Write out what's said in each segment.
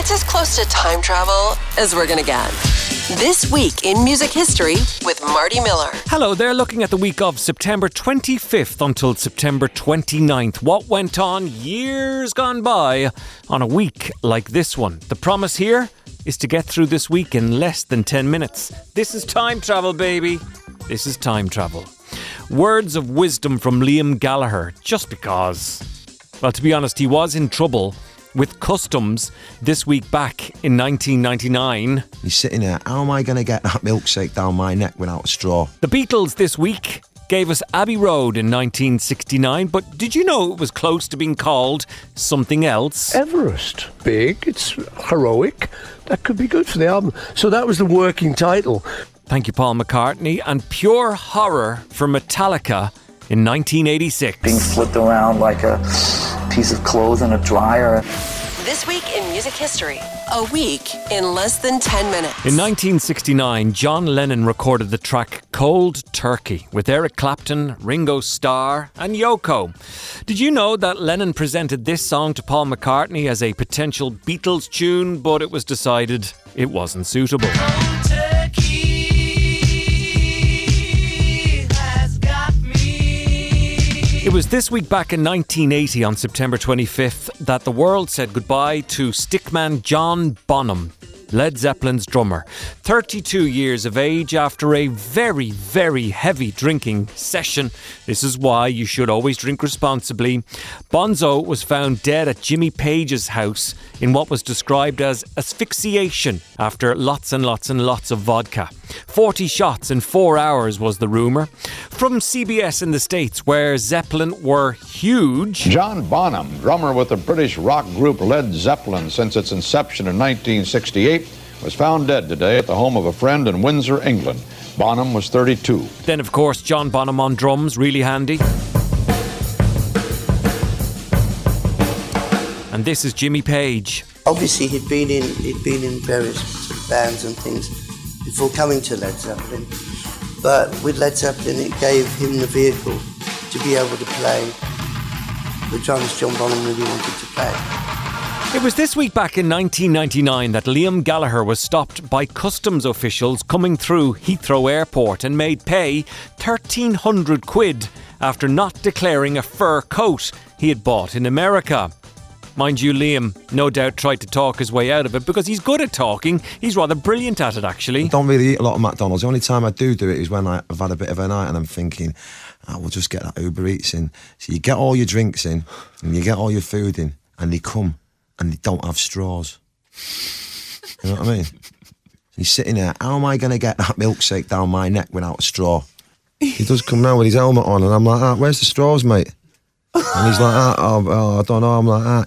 It's as close to time travel as we're gonna get. This week in music history with Marty Miller. Hello there looking at the week of September 25th until September 29th. What went on years gone by on a week like this one? The promise here is to get through this week in less than 10 minutes. This is time travel, baby. This is time travel. Words of wisdom from Liam Gallagher, just because. Well, to be honest, he was in trouble with customs this week back in 1999. He's sitting there. How am I going to get that milkshake down my neck without a straw? The Beatles this week gave us Abbey Road in 1969, but did you know it was close to being called something else? Everest. Big, it's heroic. That could be good for the album. So that was the working title. Thank you, Paul McCartney. And Pure Horror for Metallica in 1986. being flipped around like a piece of clothes in a dryer. This week in music history, a week in less than 10 minutes. In 1969, John Lennon recorded the track Cold Turkey with Eric Clapton, Ringo Starr, and Yoko. Did you know that Lennon presented this song to Paul McCartney as a potential Beatles tune, but it was decided it wasn't suitable? It was this week back in 1980 on September 25th that the world said goodbye to stickman John Bonham, Led Zeppelin's drummer. 32 years of age after a very, very heavy drinking session. This is why you should always drink responsibly. Bonzo was found dead at Jimmy Page's house in what was described as asphyxiation after lots and lots and lots of vodka. 40 shots in four hours was the rumour. From CBS in the States, where Zeppelin were huge. John Bonham, drummer with the British rock group Led Zeppelin since its inception in 1968, was found dead today at the home of a friend in Windsor, England. Bonham was 32. Then, of course, John Bonham on drums, really handy. And this is Jimmy Page. Obviously, he'd been in he'd been in various bands and things before coming to Led Zeppelin. But with Led Zeppelin, it gave him the vehicle to be able to play the drums John Bonham really wanted to play. It was this week back in 1999 that Liam Gallagher was stopped by customs officials coming through Heathrow Airport and made pay 1300 quid after not declaring a fur coat he had bought in America. Mind you, Liam no doubt tried to talk his way out of it because he's good at talking. He's rather brilliant at it, actually. I Don't really eat a lot of McDonald's. The only time I do do it is when I've had a bit of a night and I'm thinking, I will just get that Uber Eats in. So you get all your drinks in and you get all your food in and they come and they don't have straws. You know what I mean? He's sitting there, how am I going to get that milkshake down my neck without a straw? He does come round with his helmet on and I'm like, ah, where's the straws, mate? And he's like, ah, oh, oh, I don't know. I'm like, ah.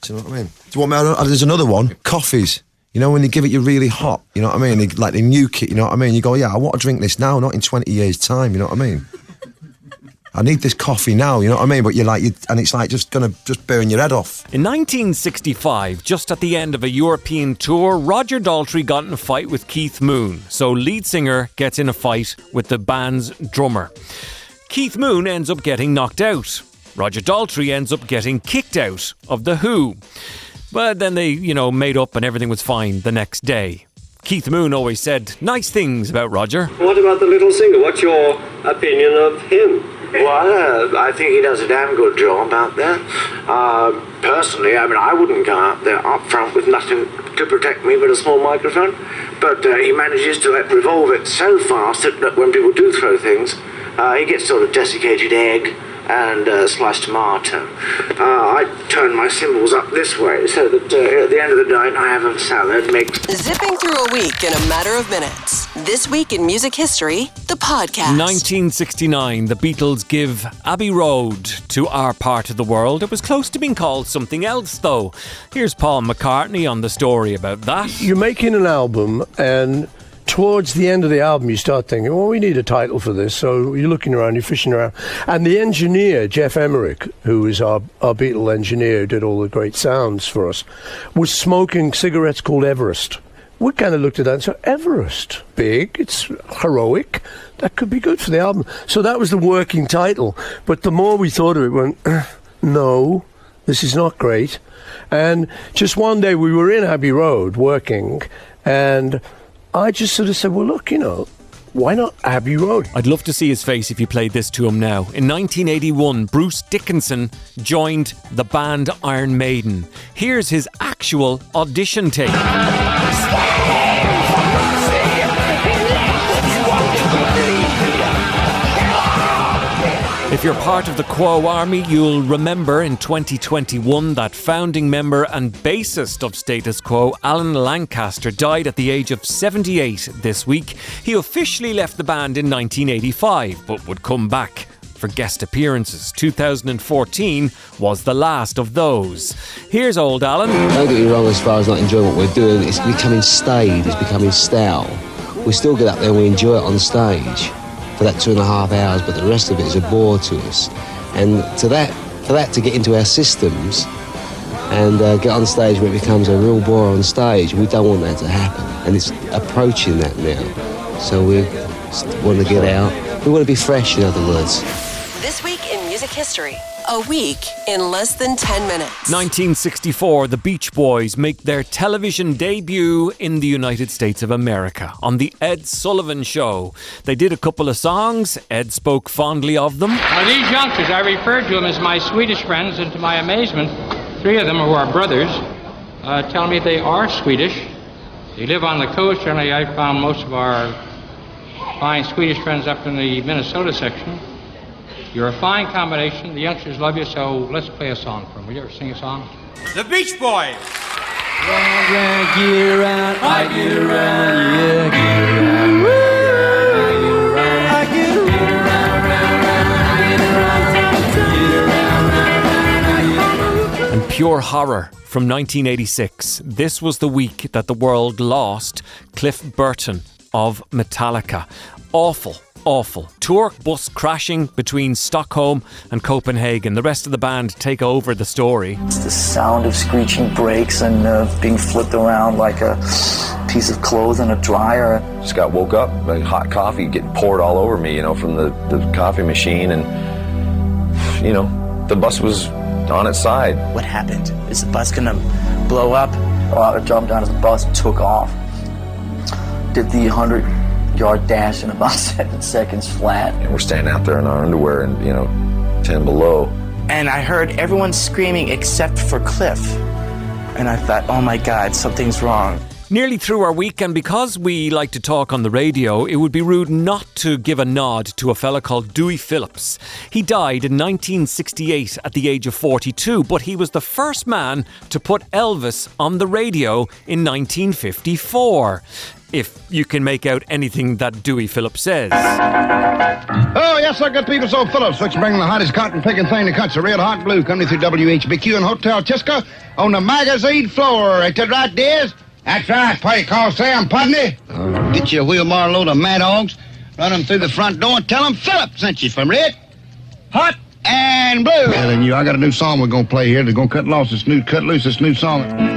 Do you know what I mean? Do you want me? There's another one. Coffees. You know when they give it you really hot. You know what I mean? They, like they nuke it. You know what I mean? You go, yeah, I want to drink this now, not in 20 years' time. You know what I mean? I need this coffee now. You know what I mean? But you're like, you, and it's like just gonna just burn your head off. In 1965, just at the end of a European tour, Roger Daltrey got in a fight with Keith Moon. So, lead singer gets in a fight with the band's drummer. Keith Moon ends up getting knocked out. Roger Daltrey ends up getting kicked out of The Who. But then they, you know, made up and everything was fine the next day. Keith Moon always said nice things about Roger. What about the little singer? What's your opinion of him? Well, uh, I think he does a damn good job out there. Uh, personally, I mean, I wouldn't go out there up front with nothing to protect me but a small microphone. But uh, he manages to like, revolve it so fast that, that when people do throw things, uh, he gets sort of desiccated egg and uh, sliced tomato. Uh, I turn my cymbals up this way so that uh, at the end of the night I have a salad mixed. Zipping through a week in a matter of minutes. This week in music history, the podcast. 1969, the Beatles give Abbey Road to our part of the world. It was close to being called something else, though. Here's Paul McCartney on the story about that. You're making an album, and towards the end of the album, you start thinking, well, we need a title for this. So you're looking around, you're fishing around. And the engineer, Geoff Emerick, who is our, our Beatle engineer, who did all the great sounds for us, was smoking cigarettes called Everest. We kind of looked at that and said, Everest, big, it's heroic. That could be good for the album. So that was the working title. But the more we thought of it, we went, uh, no, This is not great. And just one day we were in Abbey Road working, and I just sort of said, well, look, you know, why not Abbey Road? I'd love to see his face if you played this to him now. In 1981, Bruce Dickinson joined the band Iron Maiden. Here's his actual audition tape. If you're part of the Quo Army, you'll remember in 2021 that founding member and bassist of Status Quo, Alan Lancaster, died at the age of 78 this week. He officially left the band in 1985, but would come back for guest appearances. 2014 was the last of those. Here's old Alan. Don't get me wrong as far as not enjoying what we're doing, it's becoming staid, it's becoming stale. We still get up there and we enjoy it on stage for that two and a half hours, but the rest of it is a bore to us. And to that, for that to get into our systems and uh, get on stage where it becomes a real bore on stage, we don't want that to happen. And it's approaching that now. So we want to get out. We want to be fresh, in other words. This week in music history. A week in less than 10 minutes. 1964, the Beach Boys make their television debut in the United States of America on The Ed Sullivan Show. They did a couple of songs. Ed spoke fondly of them. Now, these youngsters, I referred to them as my Swedish friends, and to my amazement, three of them who are brothers uh, tell me they are Swedish. They live on the coast. Generally, I found most of our fine Swedish friends up in the Minnesota section. You're a fine combination. The youngsters love you, so let's play a song for them. Will you ever sing a song? The Beach Boys. Round, round, I get around, yeah, get around. And pure horror from 1986. This was the week that the world lost Cliff Burton of Metallica. Awful, awful. Tour bus crashing between Stockholm and Copenhagen. The rest of the band take over the story. It's the sound of screeching brakes and uh, being flipped around like a piece of clothes in a dryer. Just got woke up, like hot coffee getting poured all over me, you know, from the, the coffee machine. And, you know, the bus was on its side. What happened? Is the bus gonna blow up? Well, I jumped down as the bus took off. Did the 100 yard dash in about seven seconds flat. And we're standing out there in our underwear and, you know, 10 below. And I heard everyone screaming except for Cliff. And I thought, oh my God, something's wrong. Nearly through our week, and because we like to talk on the radio, it would be rude not to give a nod to a fella called Dewey Phillips. He died in 1968 at the age of 42, but he was the first man to put Elvis on the radio in 1954. If you can make out anything that Dewey Phillips says. Oh, yes, sir, good people. So, Phillips, which bring the hottest cotton picking thing to cuts a real hot blue coming through WHBQ and Hotel Chisca on the magazine floor. Ain't that right, Diz? That's right. Party call Sam Pudney. Get you a wheelbarrow load of mad hogs, run them through the front door and tell them Philip sent you from Red. Hot and blue. Telling you, I got a new song we're going to play here. They're going to cut loose this new, cut loose this new song.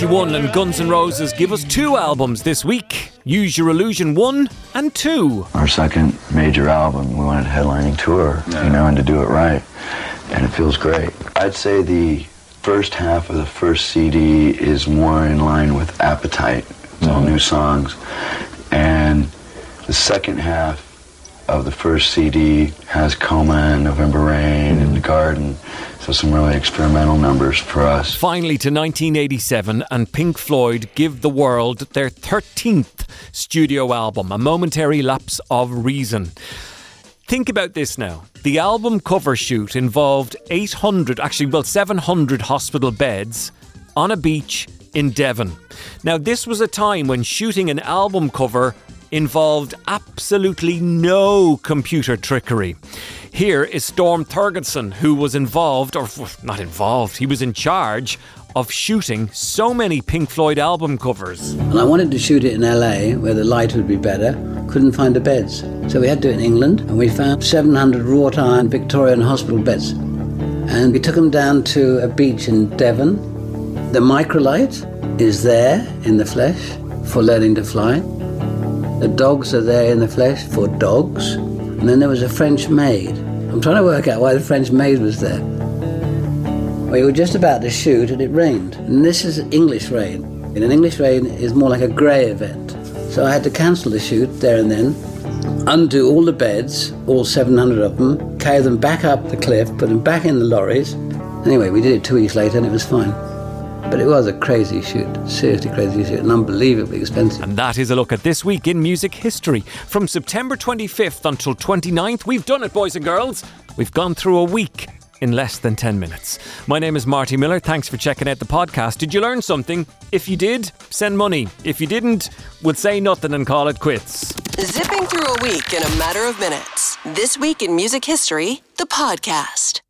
1991, and Guns N' Roses give us two albums this week Use Your Illusion 1 and 2. Our second major album, we wanted a headlining tour, you know, and to do it right. And it feels great. I'd say the first half of the first CD is more in line with Appetite. It's all mm-hmm. new songs. And the second half of the first CD has Coma and November Rain and The Garden. So some really experimental numbers for us. Finally to 1987, and Pink Floyd give the world their 13th studio album, A Momentary Lapse of Reason. Think about this now. The album cover shoot involved 800, actually, well, 700 hospital beds on a beach in Devon. Now, this was a time when shooting an album cover involved absolutely no computer trickery. Here is Storm Thorgerson, who was involved, or not involved, he was in charge of shooting so many Pink Floyd album covers. And I wanted to shoot it in LA where the light would be better. Couldn't find the beds. So we had to do it in England and we found 700 wrought iron Victorian hospital beds. And we took them down to a beach in Devon The microlight is there in the flesh for learning to fly. The dogs are there in the flesh for dogs. And then there was a French maid. I'm trying to work out why the French maid was there. We were just about to shoot and it rained. And this is English rain. And an English rain is more like a grey event. So I had to cancel the shoot there and then, undo all the beds, all 700 of them, carry them back up the cliff, put them back in the lorries. Anyway, we did it two weeks later and it was fine. But it was a crazy shoot, seriously crazy shoot, and unbelievably expensive. And that is a look at this week in music history. From September 25th until 29th, we've done it, boys and girls. We've gone through a week in less than 10 minutes. My name is Marty Miller. Thanks for checking out the podcast. Did you learn something? If you did, send money. If you didn't, we'll say nothing and call it quits. Zipping through a week in a matter of minutes. This week in music history, the podcast.